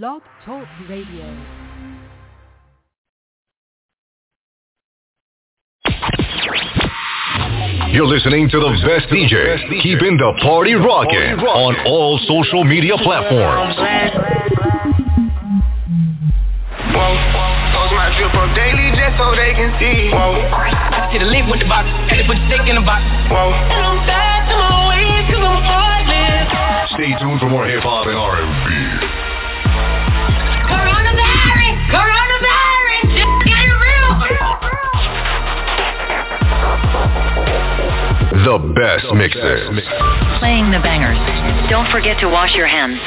Blog Talk Radio. You're listening to the best DJ, keeping the party rocking on all social media platforms. Whoa, my drip up daily just so they can see. Whoa, I see the link with the box, and they put stick in the box. whoa. And I'm back to my ways, cause I'm heartless. Stay tuned for more hip hop and R&B. The best mixes. Playing the bangers. Don't forget to wash your hands.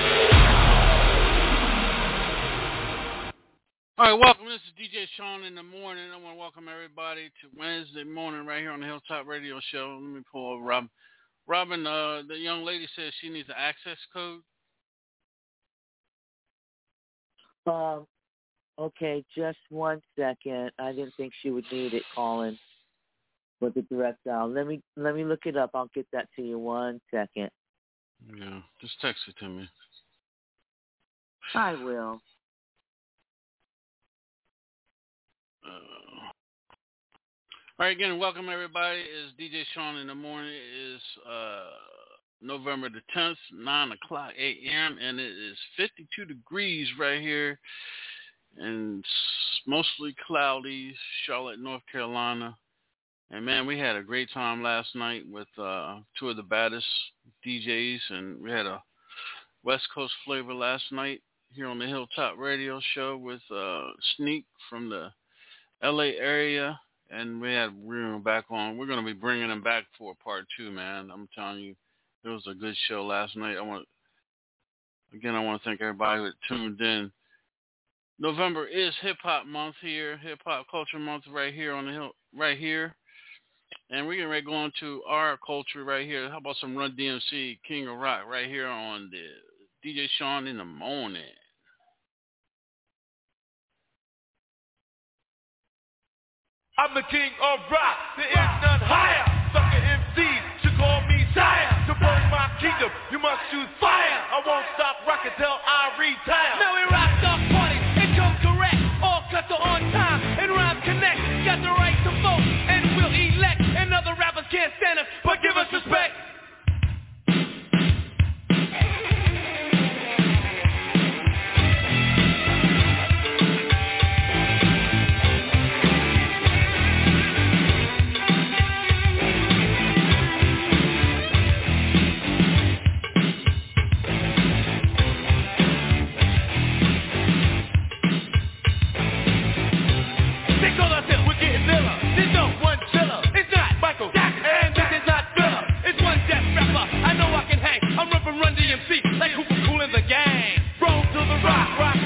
All right, welcome. This is DJ Shaun in the morning. I want to welcome everybody to Wednesday morning right here on the Hilltop Radio Show. Let me pull over Robin. Robin, uh, the young lady says she needs an access code. Um, okay, just one second. I didn't think she would need it, Colin, for the direct dial. Let me let me look it up. I'll get that to you. One second. Yeah, just text it to me. I will. Uh, all right, again, welcome everybody. It's DJ Shaun in the morning. It is uh, November the 10th, 9 o'clock a.m., and it is 52 degrees right here and mostly cloudy, Charlotte, North Carolina. And man, we had a great time last night with uh, two of the baddest DJs, and we had a West Coast flavor last night here on the Hilltop Radio Show with uh, Sneak from the LA area, and we had Real back on. We're going to be bringing him back for part two, man. I'm telling you, it was a good show last night. I want again, I want to thank everybody who tuned in. November is Hip Hop Month here, Hip Hop Culture Month right here on the hill, right here, and we're ready to go on to our culture right here. How about some Run DMC, King of Rock, right here on the DJ Shaun in the morning. I'm the king of rock. There is none higher. Sucker MCs should call me sire. To burn my kingdom, you must choose fire. I won't stop rocking till I retire. Now we rock rappers I'm Run DMC like Cooper Cool in the gang. Roll to the rock, rock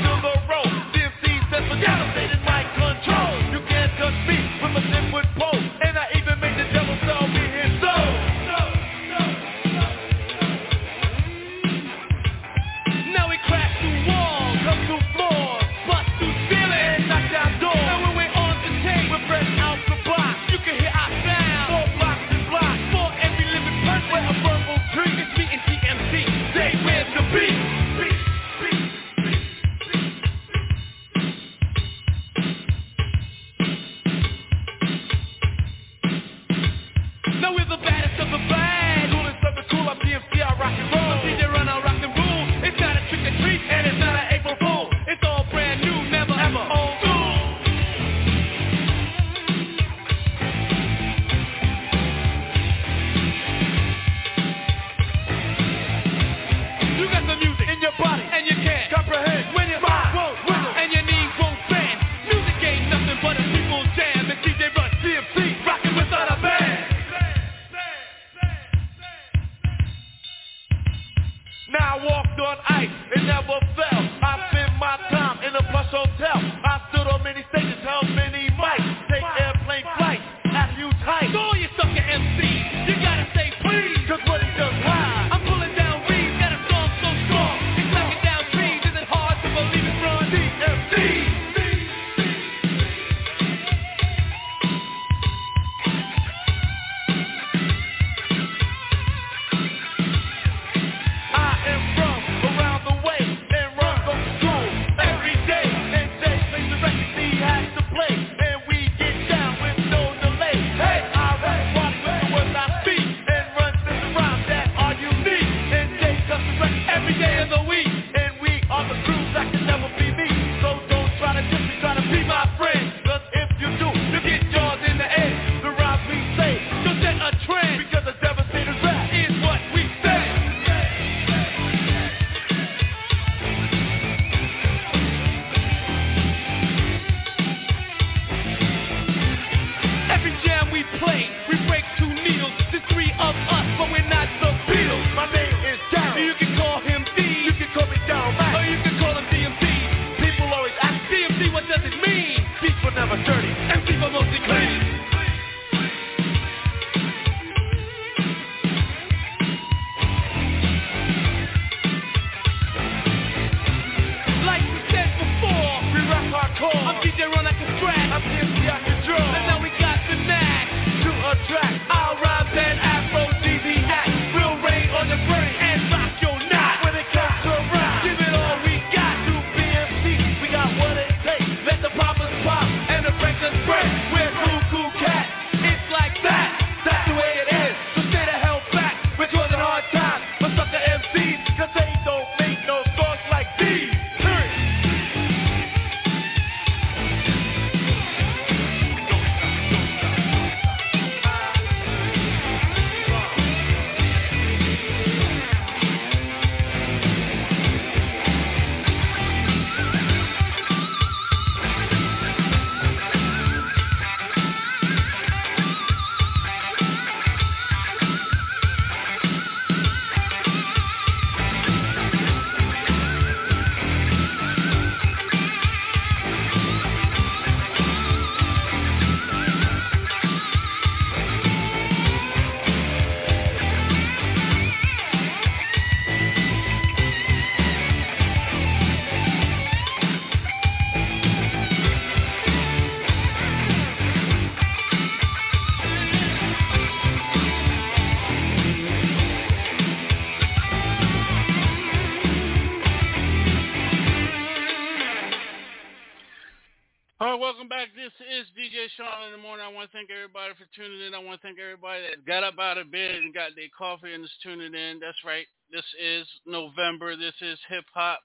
tuning in. I want to thank everybody that got up out of bed and got their coffee and is tuning in. That's right. This is November. This is Hip Hop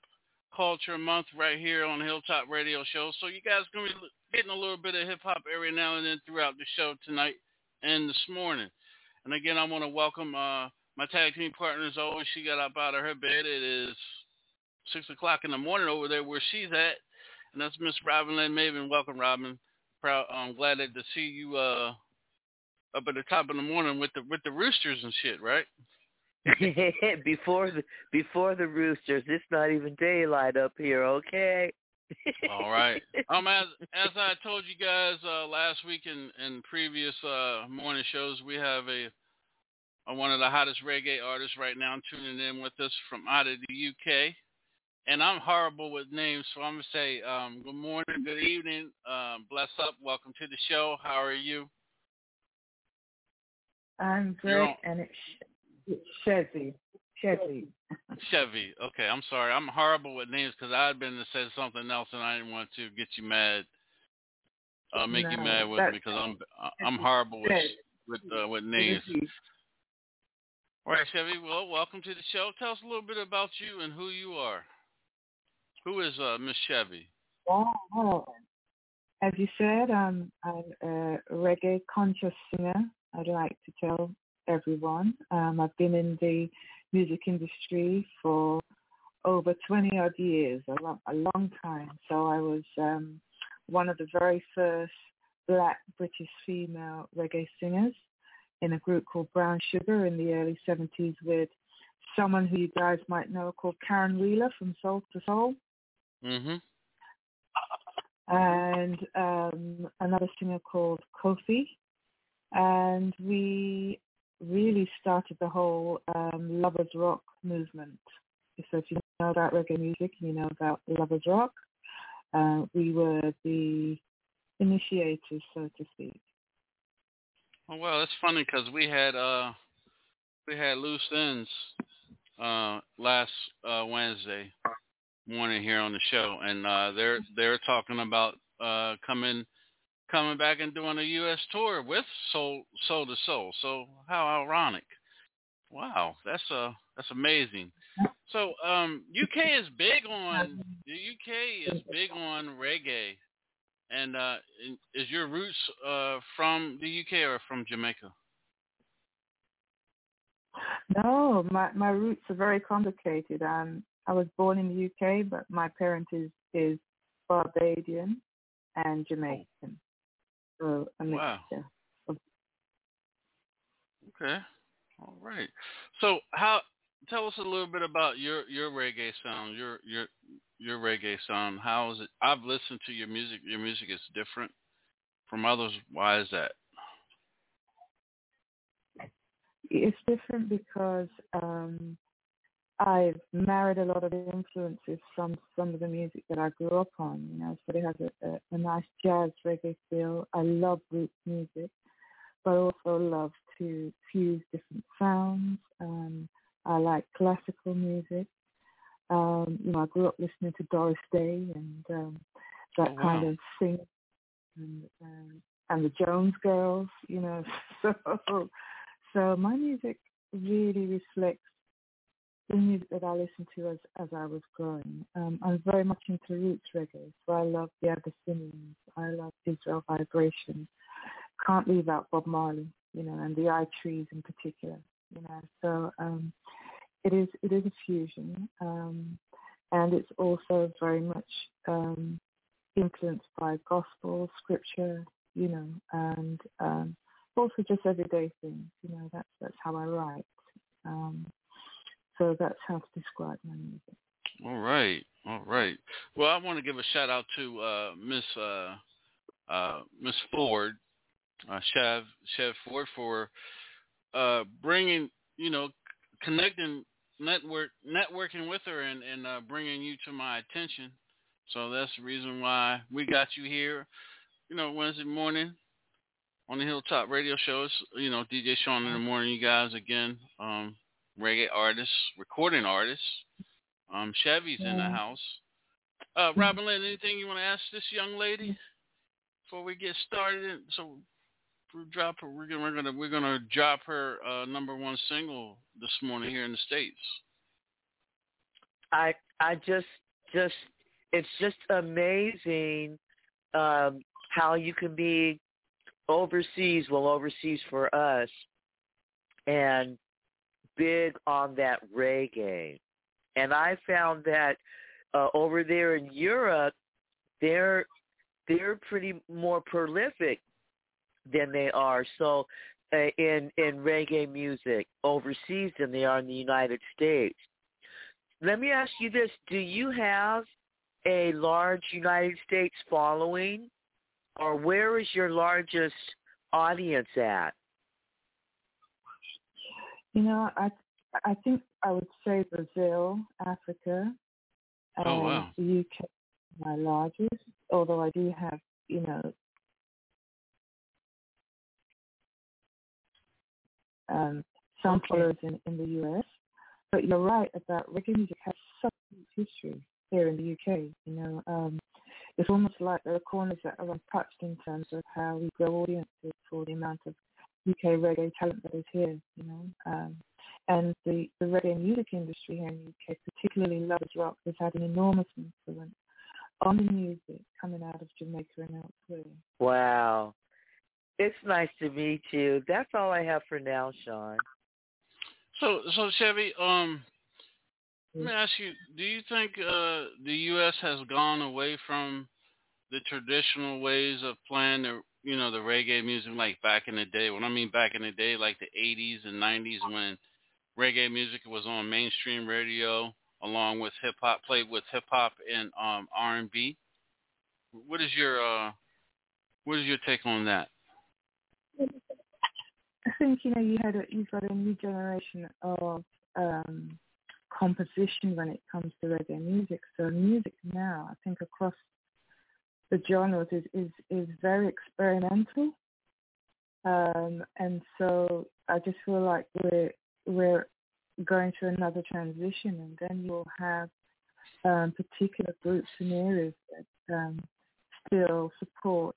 Culture Month right here on Hilltop Radio Show. So you guys going to be getting a little bit of hip hop every now and then throughout the show tonight and this morning. And again, I want to welcome uh, my tag team partner as always. She got up out of her bed. It is 6 o'clock in the morning over there where she's at and that's Miss Robin Lynn Maven. Welcome, Robin. Proud. I'm glad to see you uh, up at the top of the morning with the with the roosters and shit, right? before the before the roosters, it's not even daylight up here. Okay. All right. Um, as as I told you guys uh, last week in in previous uh, morning shows, we have a, one of the hottest reggae artists right now tuning in with us from out of the UK and I'm horrible with names, so I'm gonna say um, good morning, good evening, um, bless up, welcome to the show. How are you? I'm good, and it's, it's Chevy. Chevy. Chevy. Okay, I'm sorry. I'm horrible with names because I had been to say something else, and I didn't want to get you mad, uh, make no, you mad with me because I'm I'm horrible with with uh, with names. All right, Chevy. Well, welcome to the show. Tell us a little bit about you and who you are. Who is uh, Miss Chevy? Oh, as you said, I'm, I'm a reggae conscious singer. I'd like to tell everyone. Um, I've been in the music industry for over 20 odd years, a long, a long time. So I was um, one of the very first black British female reggae singers in a group called Brown Sugar in the early 70s with someone who you guys might know called Caron Wheeler from Soul II Soul. Mhm. And um, another singer called Kofi, and we really started the whole um, lovers rock movement. So if you know about reggae music, you know about lovers rock. Uh, we were the initiators, so to speak. Oh, well, it's funny because we had uh, we had loose ends uh, last uh, Wednesday, morning here on the show, and uh, they're they're talking about uh, coming coming back and doing a U.S. tour with Soul Soul II Soul. So how ironic! Wow, that's uh that's amazing. So um, UK is big on the UK is big on reggae, and uh, is your roots uh, from the UK or from Jamaica? No, my my roots are very complicated. Um, I was born in the UK, but my parent is is Barbadian and Jamaican. A mixture. Wow. Okay. All right. So how tell us a little bit about your your reggae sound, your your your reggae sound. How is it? I've listened to your music. Your music is different from others. Why is that? It's different because um, I've married a lot of influences from some of the music that I grew up on, you know, so it has a, a, a nice jazz reggae feel. I love roots music, but also love to fuse different sounds. Um, I like classical music. Um, you know, I grew up listening to Doris Day and um, that oh, wow. kind of thing, and, um, and the Jones Girls, you know. So, so my music really reflects the music that I listened to as as I was growing. Um, I'm very much into roots reggae, so I love the Abyssinians. I love Israel Vibration. Can't leave out Bob Marley, you know, and the I Threes in particular, you know. So um, it is it is a fusion, um, and it's also very much um, influenced by gospel scripture, you know, and um, also just everyday things. You know, that's that's how I write. Um, so that's how to describe my music. All right, all right. Well, I want to give a shout out to uh, Miss uh, uh, Miss Ford, uh, Chev Chev Ford for uh, bringing, you know, connecting network networking with her and and uh, bringing you to my attention. So that's the reason why we got you here. You know, Wednesday morning on the Hilltop Radio Show. It's, you know, DJ Shaun in the morning. You guys again. Um, reggae artists, recording artists. Um, Chevy's in the house. Uh, Robin Lynn, anything you want to ask this young lady? before we get started, so we drop her. We're gonna we're gonna we're gonna drop her uh, number one single this morning here in the states. I I just just it's just amazing um, how you can be overseas, well overseas for us, and big on that reggae. And I found that uh, over there in Europe, they're they're pretty more prolific than they are. So uh, in in reggae music overseas than they are in the United States. Let me ask you this: Do you have a large United States following, or where is your largest audience at? You know, I I think I would say Brazil, Africa, and Oh, wow. the UK my largest. Although I do have, you know, um, some Okay. followers in, in the US. But you're right about reggae music has such a history here in the UK. You know, um, it's almost like there are corners that are untouched in terms of how we grow audiences for the amount of UK reggae talent that is here. You know, um, and the, the reggae music industry here in the UK, particularly lovers rock, has had an enormous influence on the music coming out of Jamaica and elsewhere. Wow. It's nice to meet you. That's all I have for now, Shaun. So so Chevy, um, let me ask you: Do you think uh, the U.S. has gone away from the traditional ways of playing the you know the reggae music like back in the day? When I mean back in the day, like the '80s and '90s, when reggae music was on mainstream radio along with hip hop, played with hip hop and um, R&B. What is your uh, what is your take on that? I think you know you had a, you've got a new generation of um, composition when it comes to reggae music. So music now, I think across the genres is is, is very experimental, um, and so I just feel like we're we're going through another transition, and then you'll have um, particular groups and areas that um, still support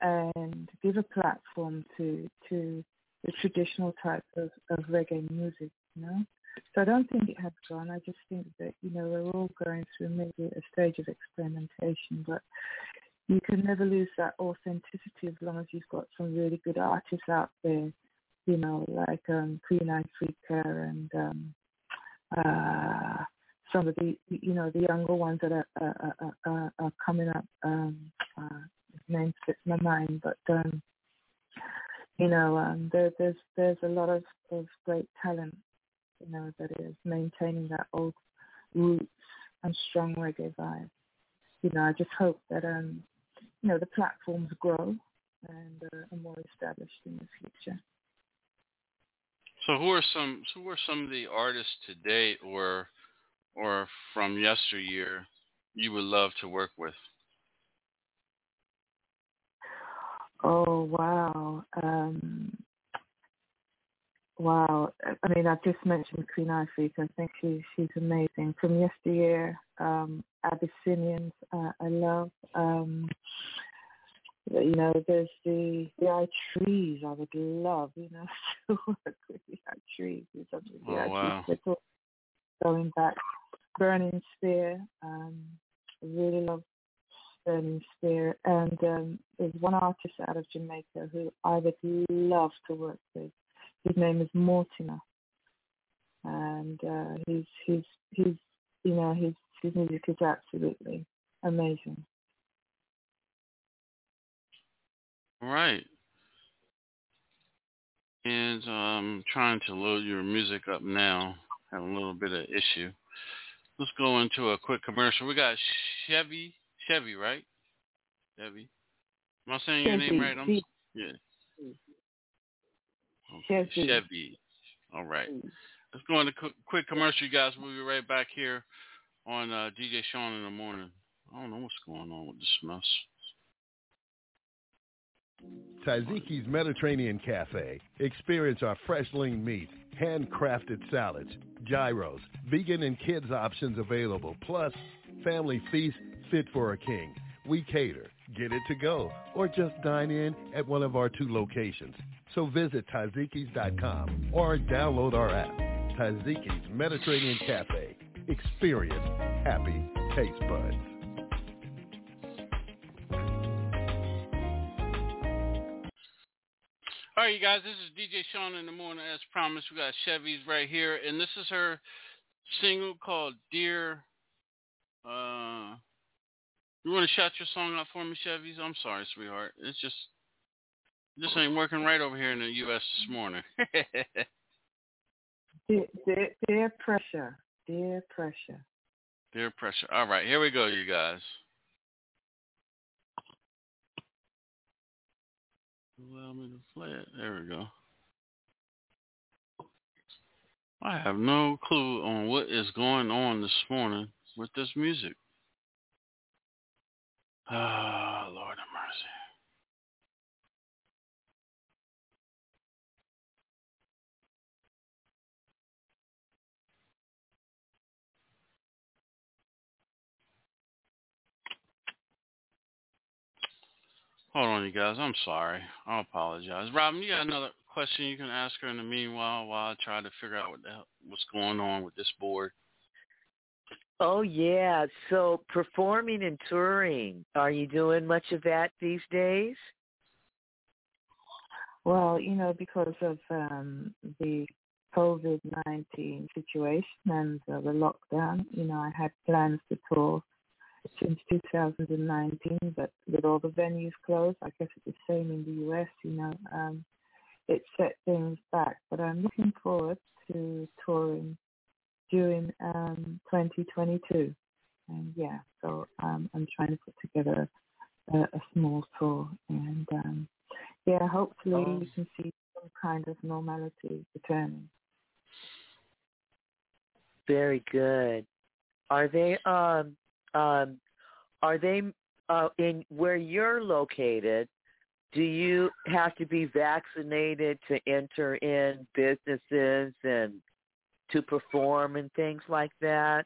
and give a platform to to the traditional type of, of reggae music, you know. So I don't think it has gone. I just think that, you know, we're all going through maybe a stage of experimentation, but you can never lose that authenticity as long as you've got some really good artists out there, you know, like um, Queen Ifrica and um, uh, some of the, you know, the younger ones that are, are, are, are, coming up. Um, uh, name slips my mind, but um, you know, um, there, there's there's a lot of, of great talent, you know, that is maintaining that old roots and strong reggae vibe. You know, I just hope that um, you know, the platforms grow and uh, are more established in the future. So who are some who are some of the artists to date or or from yesteryear you would love to work with? Oh wow. Um wow. I mean I've just mentioned Queen Ifrica. I think she she's amazing. From yesteryear, um, Abyssinians uh, I love. Um you know, there's the the I Threes I would love, you know, to work with the I Threes something. Oh, The wow. going back. Burning Spear, um, I really love Burning Spear. And um, there's one artist out of Jamaica who I would love to work with. His name is Mortimer. And uh, he's, he's, he's, you know, his, his music is absolutely amazing. All right. And um trying to load your music up now. Having a little bit of issue. Let's go into a quick commercial. We got Chevy Chevy, right? Chevy. Am I saying your name right? I'm yeah. Okay. Chevy. Chevy. All right. Let's go into quick, quick commercial, you guys. We'll be right back here on uh, DJ Shaun in the morning. I don't know what's going on with this mess. Taziki's Mediterranean Cafe. Experience our fresh lean meat, handcrafted salads, gyros, vegan and kids options available, plus family feast fit for a king. We cater, get it to go, or just dine in at one of our two locations. So visit Tazikis.com or download our app. Tazikis Mediterranean Cafe. Experience happy taste buds. All right, you guys, this is DJ Shaun in the morning. As promised, we got Chevy's right here, and this is her single called "Dear." Uh, you want to shout your song out for me, Chevy's? I'm sorry, sweetheart. It's just this ain't working right over here in the U.S. this morning. dear, dear, dear pressure, dear pressure. Dear pressure. All right, here we go, you guys. Allow me to play it. There we go. I have no clue on what is going on this morning with this music. Ah, Lord Hold on, you guys. I'm sorry. I apologize. Robin, you got another question you can ask her in the meanwhile while I try to figure out what the hell, what's going on with this board. Oh yeah. So performing and touring, are you doing much of that these days? Well, you know, because of um, the COVID nineteen situation and uh, the lockdown, you know, I had plans to tour since 2019, but with all the venues closed, I guess it's the same in the US, you know, um, it set things back. But I'm looking forward to touring during um, 2022. And yeah, so um, I'm trying to put together a, a small tour. And um, yeah, hopefully oh. you can see some kind of normality returning. Very good. Are they um um, are they uh, in where you're located? Do you have to be vaccinated to enter in businesses and to perform and things like that?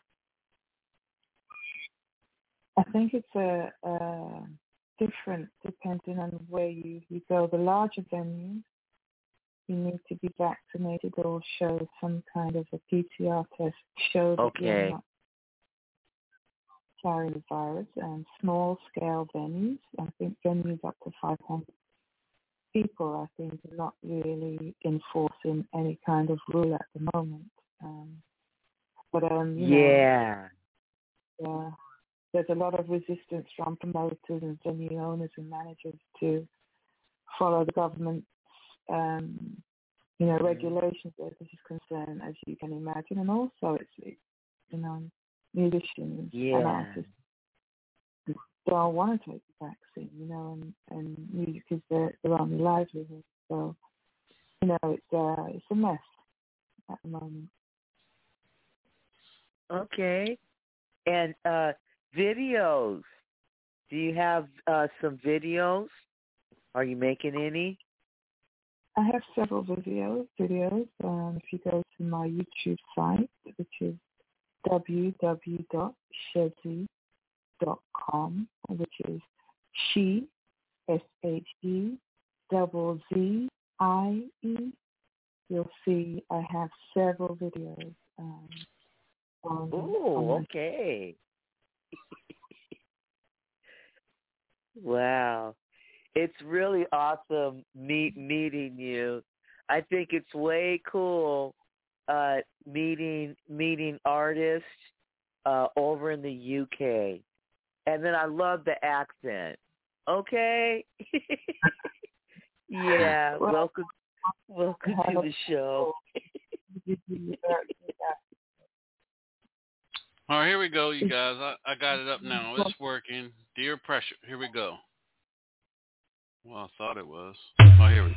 I think it's a, a different depending on where you, you go. The larger venues, you need to be vaccinated or show some kind of a PCR test show that okay. you're not virus and small scale venues. I think venues up to 500 people, I think, are not really enforcing any kind of rule at the moment. Um, but um, yeah, know, yeah, there's a lot of resistance from promoters and venue owners and managers to follow the government's, um, you know, regulations where this is concerned, as you can imagine, and also it's, you know, musicians yeah. and artists don't want to take the vaccine, you know, and, and music is their, their only livelihood. So, you know, it's uh, it's a mess at the moment. Okay. And uh videos. Do you have uh some videos? Are you making any? I have several videos. Videos. Um, if you go to my YouTube site, which is www.shezzie.com, which is she, S-H-E, double Z-I-E. You'll see I have several videos. Um, on, Oh, okay. wow. It's really awesome meet meeting you. I think it's way cool uh meeting meeting artists uh over in the UK. And then I love the accent. Okay? yeah, Well, welcome welcome to the show. All right, here we go, you guys. I, I got it up now. It's working. Dear Pressure. Here we go. Well, I thought it was. Oh, here we go.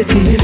identity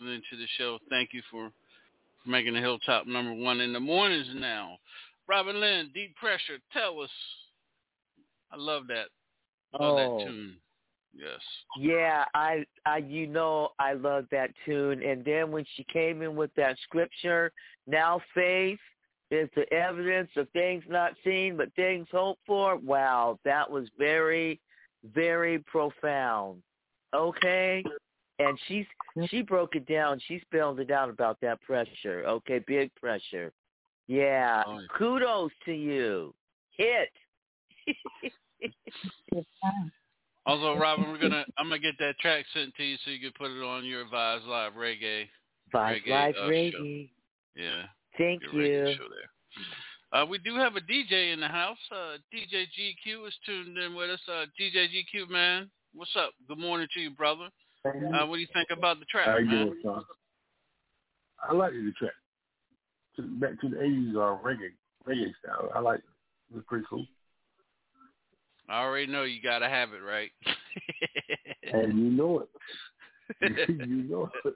listening to the show. Thank you for, for making the Hilltop number one in the mornings now. Robin Lynn, deep pressure. Tell us. I love that. Love Oh. that tune. Yes. Yeah, I, I, you know, I love that tune. And then when she came in with that scripture, now faith is the evidence of things not seen, but things hoped for. Wow, that was very, very profound. Okay, and she's she broke it down. She spelled it out about that pressure. Okay, big pressure. Yeah, Oh, yeah. kudos to you. Hit. Also, Robin, we're gonna I'm gonna get that track sent to you so you can put it on your Vibes Live Reggae. Five reggae, Live uh, show. Reggae. Yeah. Thank your you. Uh, we do have a DJ in the house. Uh, DJ GQ is tuned in with us. Uh, DJ GQ, man, what's up? Good morning to you, brother. Uh, what do you think about the track, How you man? doing, son? I like the track. To, back to the eighties uh, reggae reggae style. I like it. It was pretty cool. I already know you gotta have it, right? And you know it. you know it.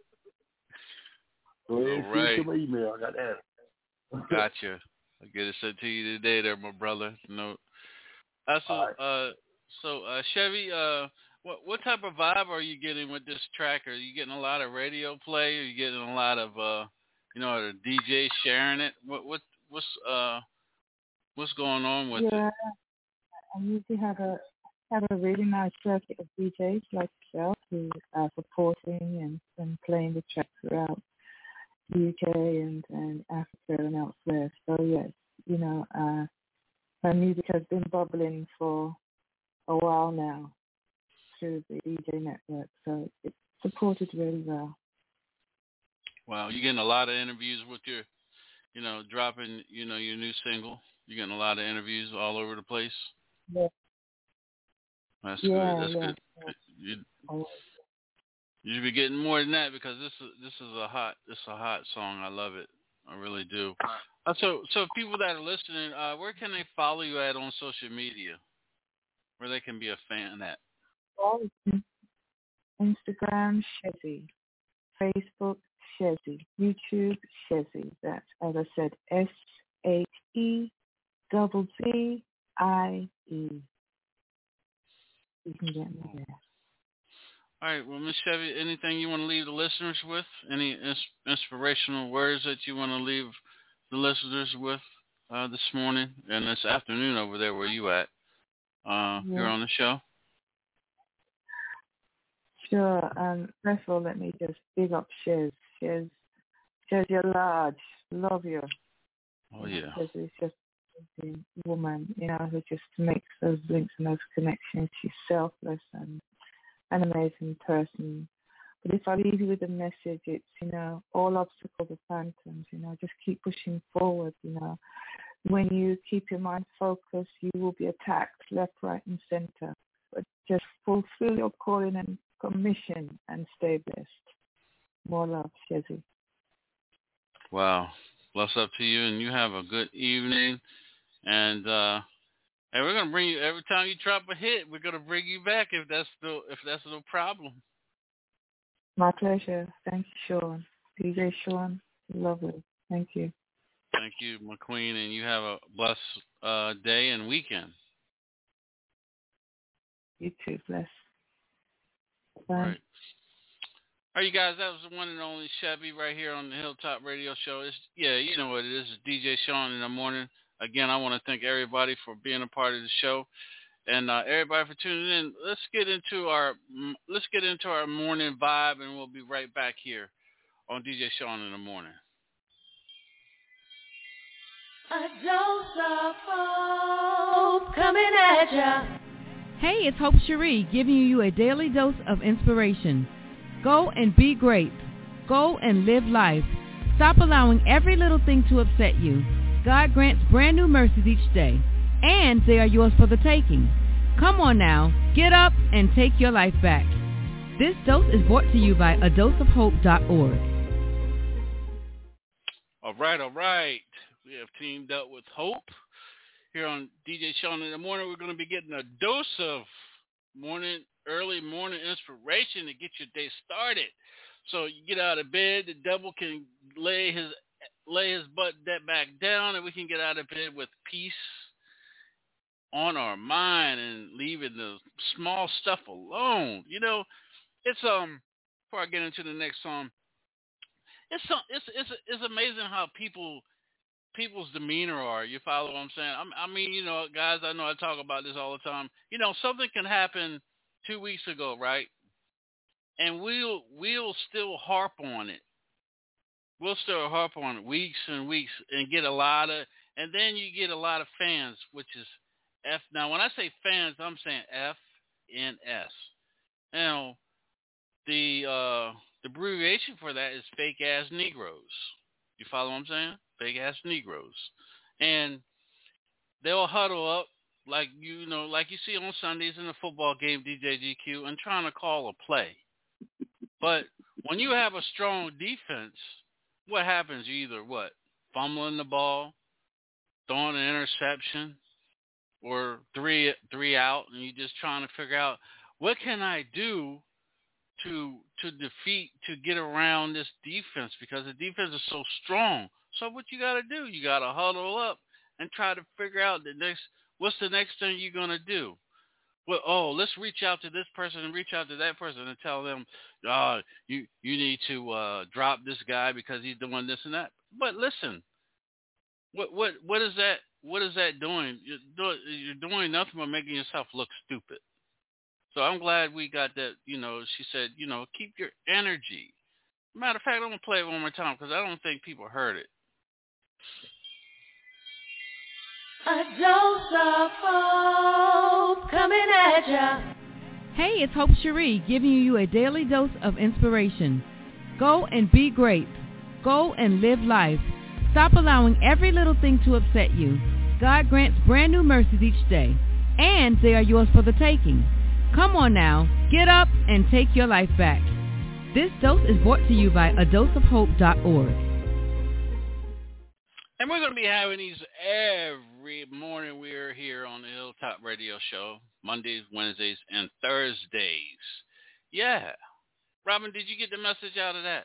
Go ahead send right. my email. I got that. Gotcha. I'll get it sent to you today, there, my brother. No. Uh, so, uh, so uh, Chevy, uh, what what type of vibe are you getting with this track? Are you getting a lot of radio play? Are you getting a lot of, uh, you know, DJs sharing it? What what what's uh what's going on with yeah, it? I usually have a have a really nice circuit of DJs like yourself who are supporting and, and playing the track throughout the UK and, and Africa and elsewhere. So yes, you know, uh, my music has been bubbling for a while now through the DJ network, so it's supported really well. Wow, you're getting a lot of interviews with your, you know, dropping, you know, your new single. You're getting a lot of interviews all over the place. Yeah. That's Yeah, good. That's yeah, good. You, You should be getting more than that because this is this is a hot this is a hot song. I love it. I really do. Uh, so so people that are listening, uh, where can they follow you at on social media? Where they can be a fan at? Oh, Instagram Shezzy, Facebook Shezzy, YouTube Shezzy. That's as I said, S H E double Z I E. You can get me there. All right. Well, Miss Chevy, anything you want to leave the listeners with? Any ins- inspirational words that you want to leave the listeners with uh, this morning and this afternoon over there where you at? Uh, You're on the show. Sure. Um, first of all, let me just big up Shez. Shez, Shez, you're large. Love you. Oh yeah. Shez is just a woman, you know, who just makes those links and those connections. She's selfless and an amazing person. But if I leave you with a message, it's, you know, all obstacles are phantoms, you know, just keep pushing forward, you know. When you keep your mind focused, you will be attacked left, right, and center. But just fulfill your calling and commission and stay blessed. More love, Shezzy. Wow. Bless up to you and you have a good evening. And uh and we're gonna bring you every time you drop a hit, we're gonna bring you back if that's no if that's no problem. My pleasure. Thank you, Shaun. DJ Shaun, lovely. Thank you. Thank you, my queen, and you have a blessed uh day and weekend. You too. Bless. Bye. All right. All right, you guys, that was the one and only Chevy right here on the Hilltop Radio Show. It's yeah, you know what it is. It's DJ Shaun in the morning. Again, I want to thank everybody for being a part of the show, and uh, everybody for tuning in. Let's get into our let's get into our morning vibe, and we'll be right back here on DJ Shaun in the morning. A dose of hope coming at ya. Hey, it's Hope Cherie giving you a daily dose of inspiration. Go and be great. Go and live life. Stop allowing every little thing to upset you. God grants brand new mercies each day, and they are yours for the taking. Come on now, get up and take your life back. This dose is brought to you by a dose of adoseofhope.org. All right, all right. We have teamed up with Hope here on DJ Shaun in the morning. We're going to be getting a dose of morning, early morning inspiration to get your day started. So you get out of bed, the devil can lay his lay his butt back down, and we can get out of bed with peace on our mind and leaving the small stuff alone. You know, it's um. Before I get into the next song, it's it's it's it's amazing how people people's demeanor are. You follow what I'm saying? I'm, I mean, you know, guys, I know I talk about this all the time. You know, something can happen two weeks ago, right? And we'll we'll still harp on it. We'll still harp on it weeks and weeks and get a lot of, and then you get a lot of fans, which is F. Now, when I say fans, I'm saying F N S. Now, the uh, the abbreviation for that is fake ass Negroes. You follow what I'm saying? Fake ass Negroes, and they'll huddle up like you know, like you see on Sundays in the football game, DJ GQ, and trying to call a play. But when you have a strong defense, what happens? You either what fumbling the ball, throwing an interception, or three three out, and you're just trying to figure out what can I do to to defeat to get around this defense because the defense is so strong. So what you got to do? You got to huddle up and try to figure out the next. What's the next thing you're gonna do? Well, oh, let's reach out to this person and reach out to that person and tell them, uh, you you need to uh, drop this guy because he's doing this and that. But listen, what what what is that? What is that doing? You're doing, you're doing nothing but making yourself look stupid. So I'm glad we got that. You know, she said, you know, keep your energy. Matter of fact, I'm gonna play it one more time because I don't think people heard it. A dose of hope coming at ya. Hey, it's Hope Cherie giving you a daily dose of inspiration. Go and be great. Go and live life. Stop allowing every little thing to upset you. God grants brand new mercies each day, and they are yours for the taking. Come on now, get up and take your life back. This dose is brought to you by adoseofhope.org. And we're going to be having these every morning. We're here on the Hilltop Radio Show, Mondays, Wednesdays, and Thursdays. Yeah. Robin, did you get the message out of that?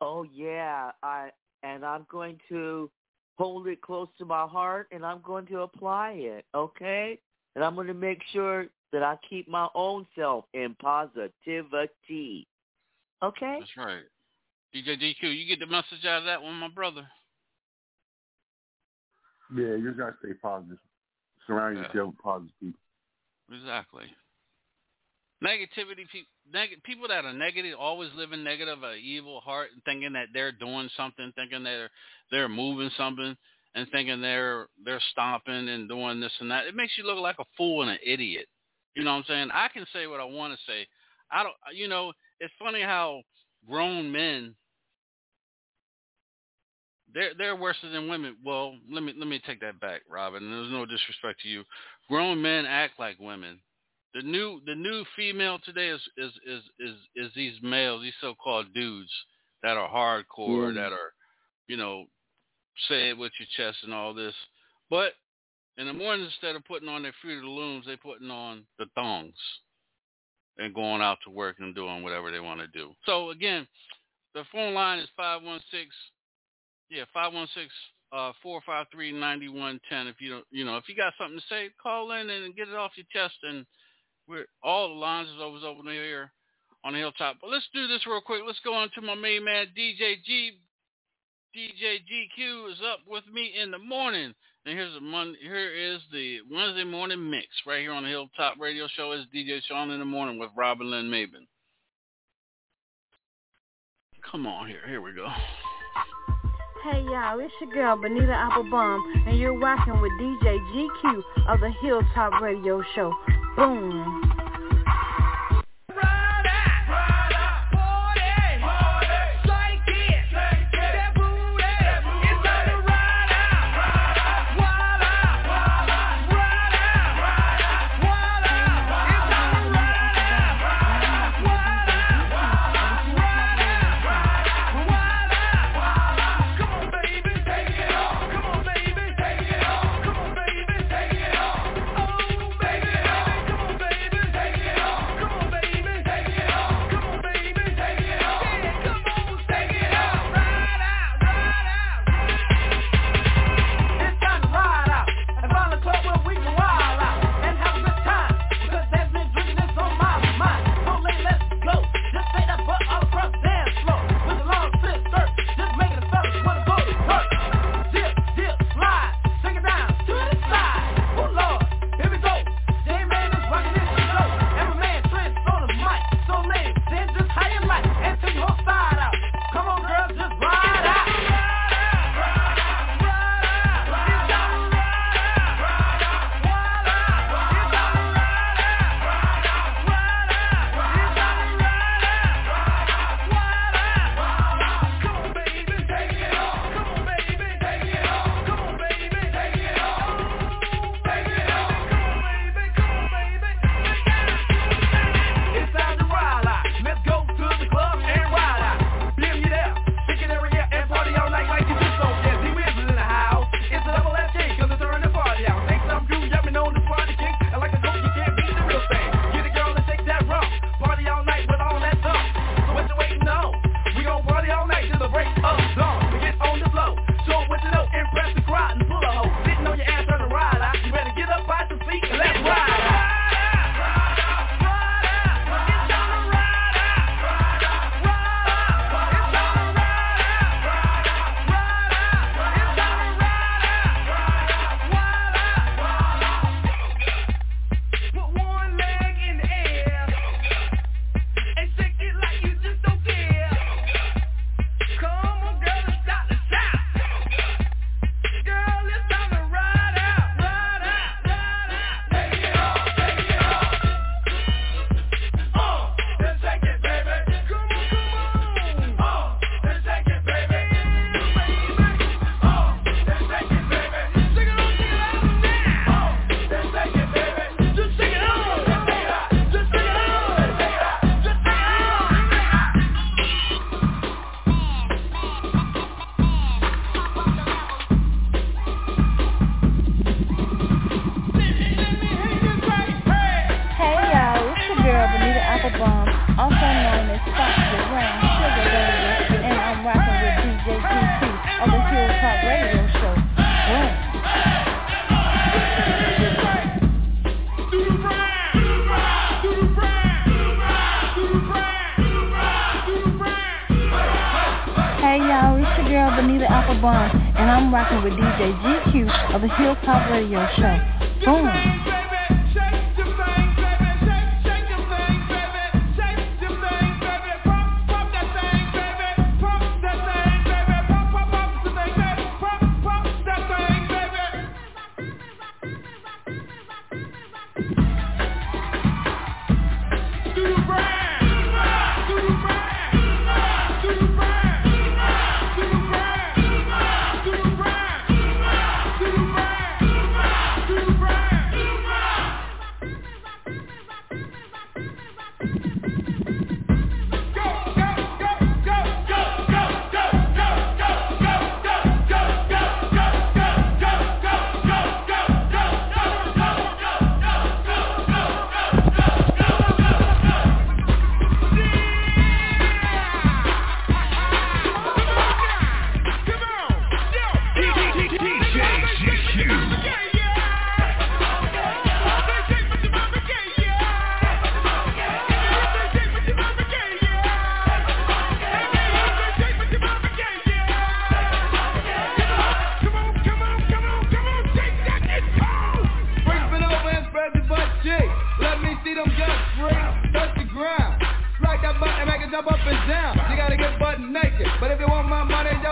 Oh yeah, I and I'm going to hold it close to my heart and I'm going to apply it, okay? And I'm going to make sure that I keep my own self in positivity. Okay? That's right. DJ GQ, you get the message out of that one, my brother. Yeah, you just gotta stay positive. Surround Yeah. yourself with positive people. Exactly. Negativity, pe- neg- people that are negative, always living negative, a evil heart, and thinking that they're doing something, thinking they're they're moving something, and thinking they're they're stomping and doing this and that. It makes you look like a fool and an idiot. You know what I'm saying? I can say what I want to say. I don't. You know, it's funny how grown men they're they're worse than women. Well, let me let me take that back, Robin. There's no disrespect to you. Grown men act like women. The new the new female today is is is is, is these males, these so-called dudes that are hardcore, Yeah. that are, you know, say it with your chest and all this. But in the morning, instead of putting on their Fruit of the Looms, they putting on the thongs and going out to work and doing whatever they want to do. So again, the phone line is five one six yeah, five one six uh four five three ninety one ten. If you don't you know, if you got something to say, call in and get it off your chest and we're all the lines is always open here on the hilltop. But let's do this real quick. Let's go on to my main man, DJ G. DJ GQ is up with me in the morning. And here's the Mon- here is the Wednesday morning mix right here on the Hilltop Radio Show. Is DJ Shaun in the morning with Robin Lynn Maben. Come on here. Here we go. Hey y'all, it's your girl Bonita Applebum, and you're rocking with DJ GQ of the Hilltop Radio Show. Boom.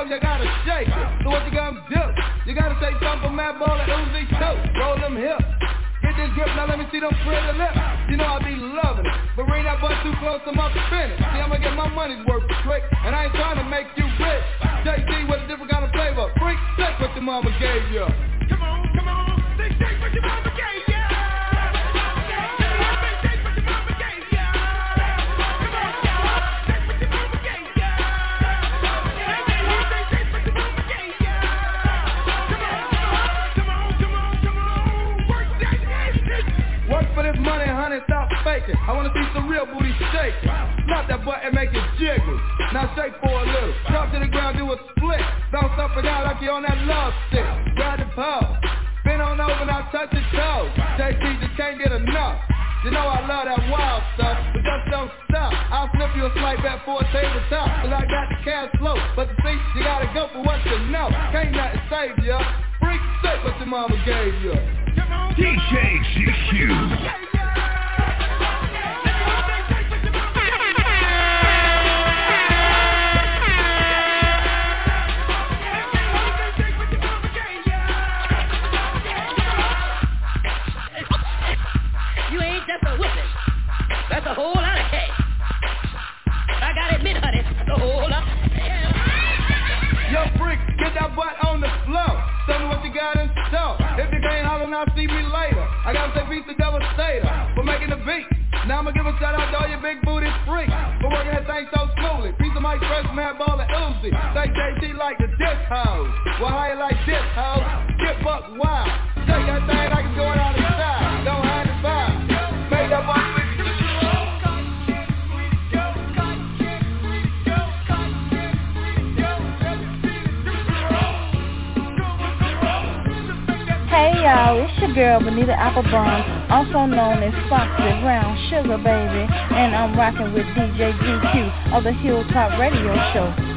Yo, you gotta shake it. So what you gonna do? You gotta take something from Madball and Uzi too. Roll them hips. Get this grip, now let me see them pretty lips. You know I be loving it, but bring that butt too close, up to finish. See, I'ma get my money's worth quick, and I ain't trying to make you rich. JC with a different kind of flavor. Freak, take what your mama gave you. I wanna see some real booty shake. Slap that butt and make it jiggle. Now shake for a little. Drop to the ground, do a split. Bounce up and down like you on that love stick. Grab the pole. Bend on over, now touch your toes. JT just can't get enough. You know I love that wild stuff, but just don't stop. I'll slip you a slight bet for a tabletop, cause I got the cash flow. But to see, you gotta go for what you know. Can't nothing save ya. Freak sick what your mama gave you. DJ GQ. Shout out to all your big booty freaks for working that thing so smoothly. Piece of Mike Fresh, Mad Ball, and Uzi. Say JT like the disc hoes. Well, how you like this hoes? Get buck wild. Take that thing like it's going out of y'all, it's your girl Bonita Applebum, also known as Foxy Brown Sugar Baby, and I'm rocking with DJ GQ of the Hilltop Radio Show.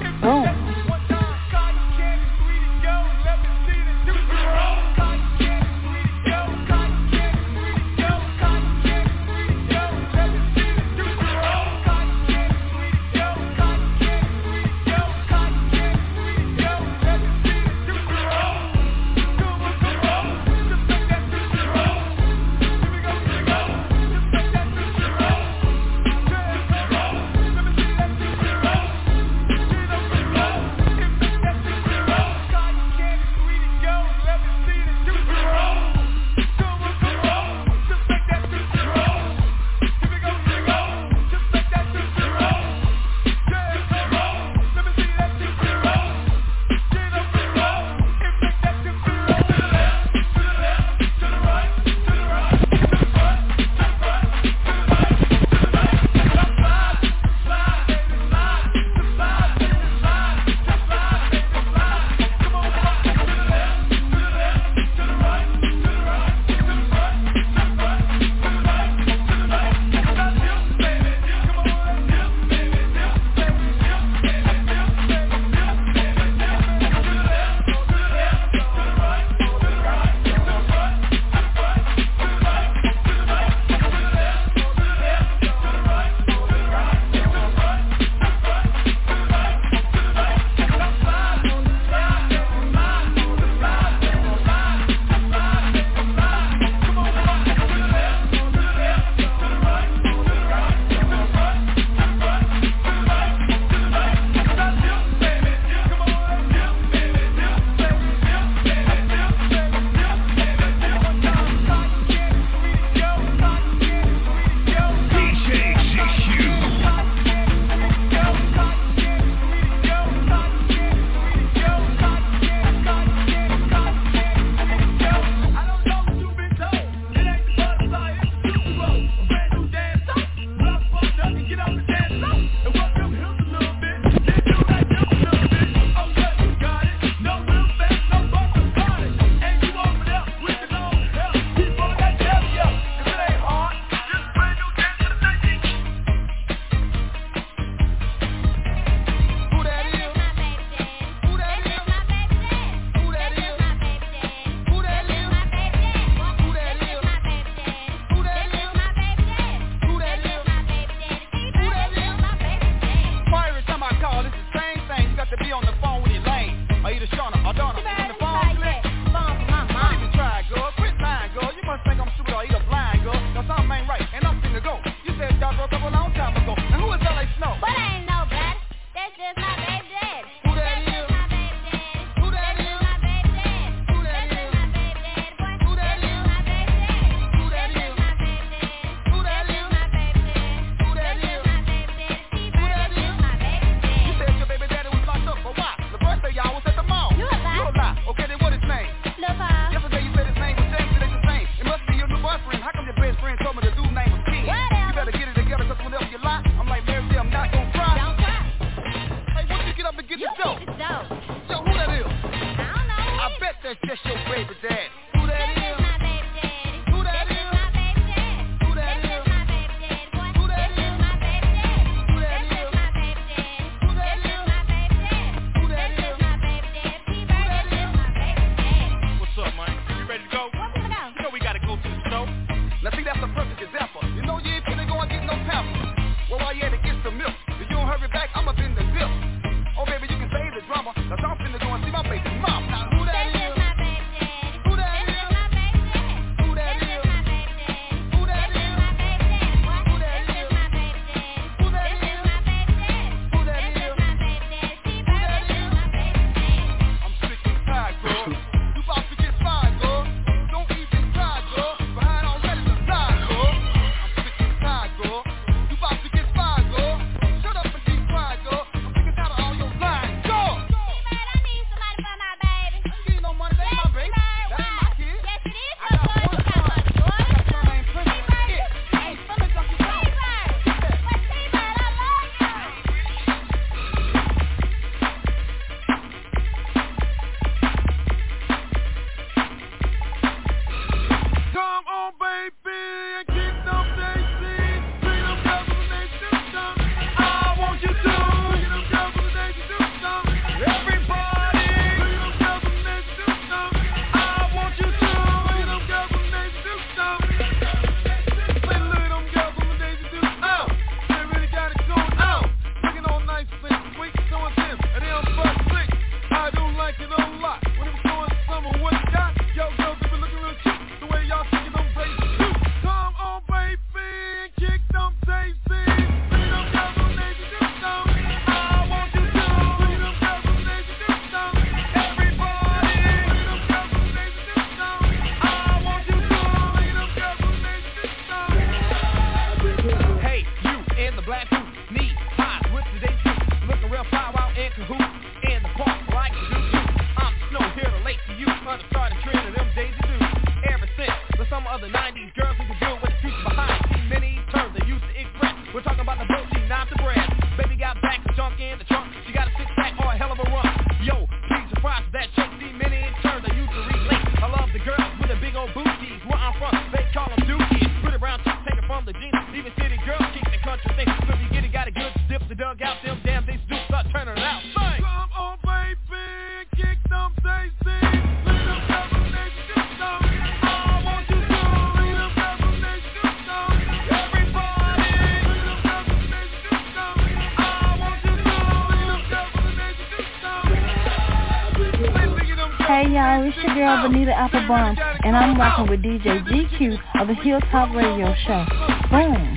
Bonita Applebum, and I'm rocking with DJ GQ of the Hilltop Radio Show. Boom.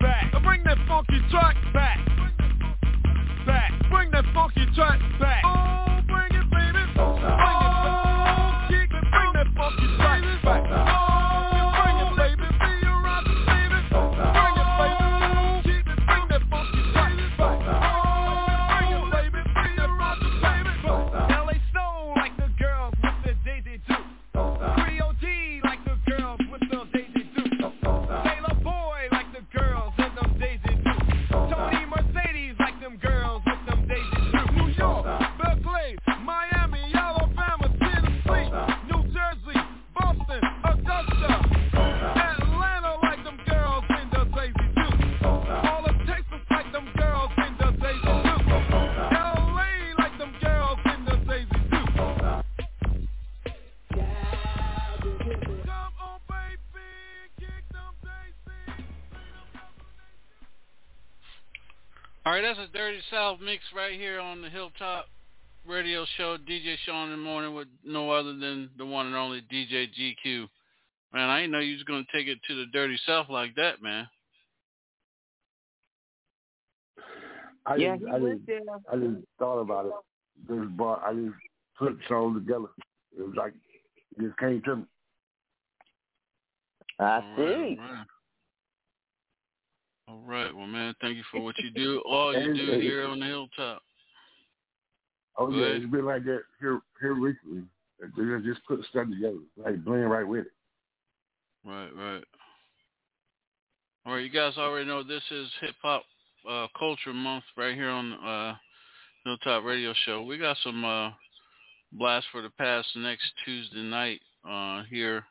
back. I bring that funky track back. Back. Bring that funky track back. Oh, bring it, baby. That's a Dirty South mix right here on the Hilltop Radio Show. DJ Shaun in the morning with no other than the one and only DJ GQ. Man, I didn't know you was gonna take it to the Dirty South like that, man. I Yeah, just, he I went just, there. I just thought about it. Just brought, I just put songs together. It was like it just came to me. I see. right, all right. All right, well, man, thank you for what you do. All you do here on the Hilltop. Oh Go yeah, ahead. it's been like that here here recently. They just- just put stuff together, like blend right with it. Right, right. All right, you guys already know this is Hip Hop uh, Culture Month right here on uh, Hilltop Radio Show. We got some uh, blast for the past next Tuesday night uh, here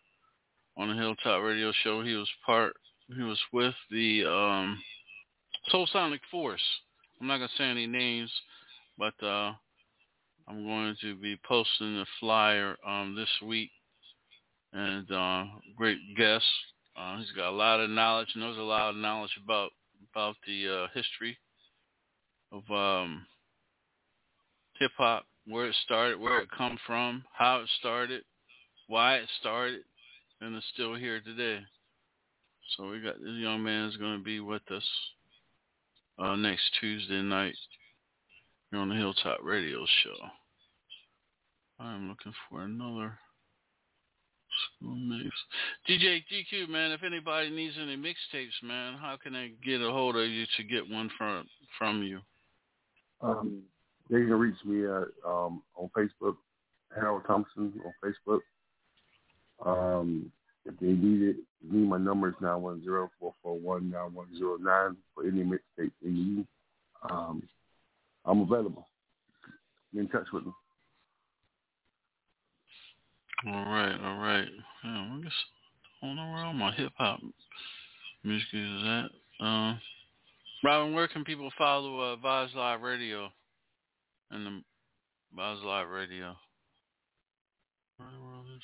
on the Hilltop Radio Show. He was part. He was with the um, Soulsonic Force. I'm not gonna say any names, but uh, I'm going to be posting the flyer um, this week and uh, great guest. Uh, he's got a lot of knowledge, knows a lot of knowledge about about the uh, history of um, hip hop, where it started, where it come from, how it started, why it started, and it's still here today. So we got this young man is going to be with us uh, next Tuesday night here on the Hilltop Radio Show. I'm looking for another school mix. DJ GQ, man, if anybody needs any mixtapes, man, how can they get a hold of you to get one from from you? Um, they can reach me at um, on Facebook, Harold Thompson on Facebook. Um, if they need it, need my number is nine one zero four four one nine one zero nine for any mixtape they need. Um, I'm available. Get in touch with me. All right, all right. Yeah, I guess I don't know where all my hip hop music is at. Uh, Robin, where can people follow uh, Vibes Live Radio and the Vibes Live Radio? Where the world is-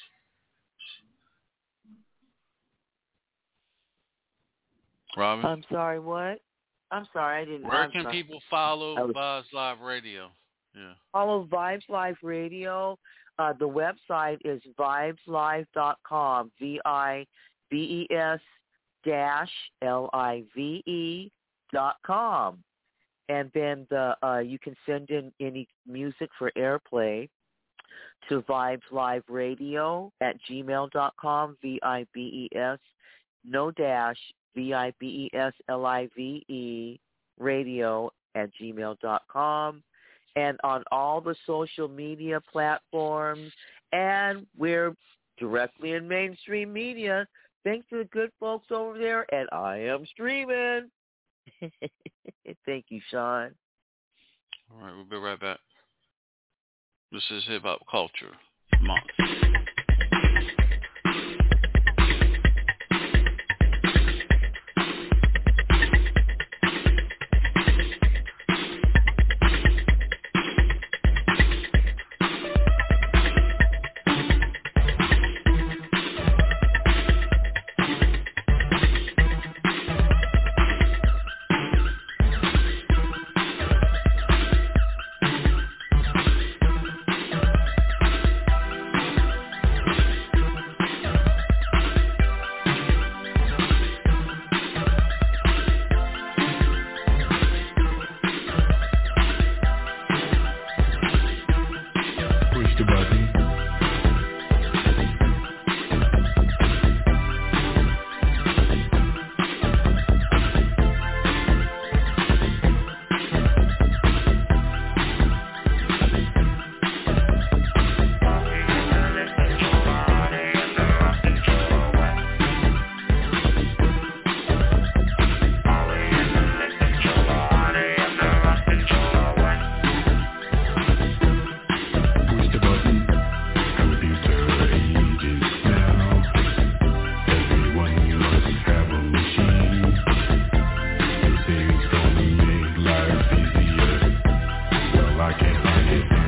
Robin, I'm sorry, what? I'm sorry, I didn't. where I'm can sorry. people follow I was- Vibes Live Radio? Yeah. Follow Vibes Live Radio. Uh, the website is vibeslive.com. V I B E S dash L I V E dot com. And then the uh, you can send in any music for airplay to Vibes Live Radio at gmail dot com. V I B E S no dash V I B E S L I V E radio at gmail dot com and on all the social media platforms. And we're directly in mainstream media. Thanks to the good folks over there at I Am Streaming. Thank you, Shaun. All right, we'll be right back. This is Hip Hop Culture Month. I can't understand it.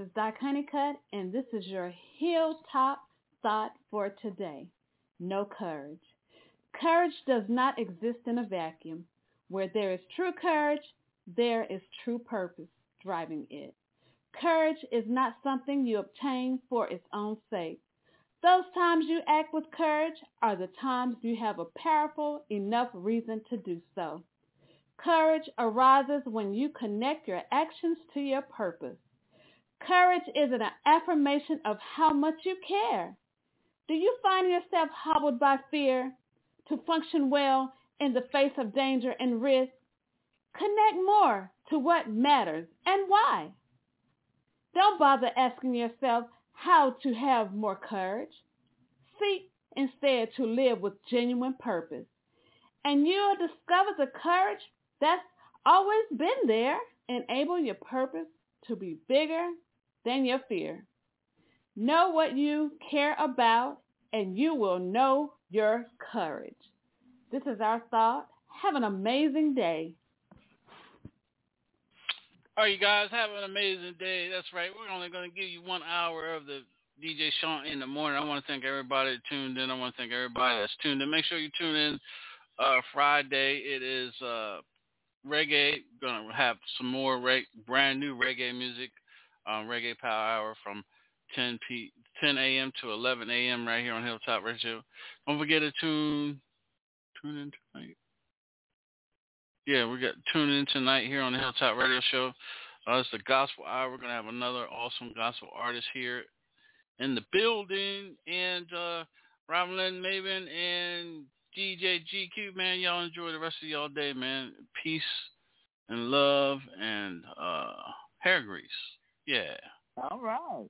Is Doc Honeycutt, and this is your hilltop thought for today. No courage. Courage does not exist in a vacuum. Where there is true courage, there is true purpose driving it. Courage is not something you obtain for its own sake. Those times you act with courage are the times you have a powerful enough reason to do so. Courage arises when you connect your actions to your purpose. Courage is an affirmation of how much you care. Do you find yourself hobbled by fear to function well in the face of danger and risk? Connect more to what matters and why. Don't bother asking yourself how to have more courage. Seek instead to live with genuine purpose. And you'll discover the courage that's always been there. Enable your purpose to be bigger than your fear. Know what you care about and you will know your courage. This is our thought. Have an amazing day. All right, you guys, have an amazing day. That's right. We're only going to give you one hour of the DJ Shaun in the morning. I want to thank everybody that tuned in. I want to thank everybody that's tuned in. Make sure you tune in uh, Friday. It is uh, reggae. Going to have some more reg- brand new reggae music, um, Reggae Power Hour from 10 p 10 a.m. to 11 a.m. right here on Hilltop Radio. Don't forget to tune tune in tonight. Yeah, we got tune in tonight here on the Hilltop Radio Show. Uh, it's the Gospel Hour. We're gonna have another awesome gospel artist here in the building, and uh, Robin Maven and DJ GQ. Man, y'all enjoy the rest of y'all day, man. Peace and love and uh, hair grease. Yeah. All right.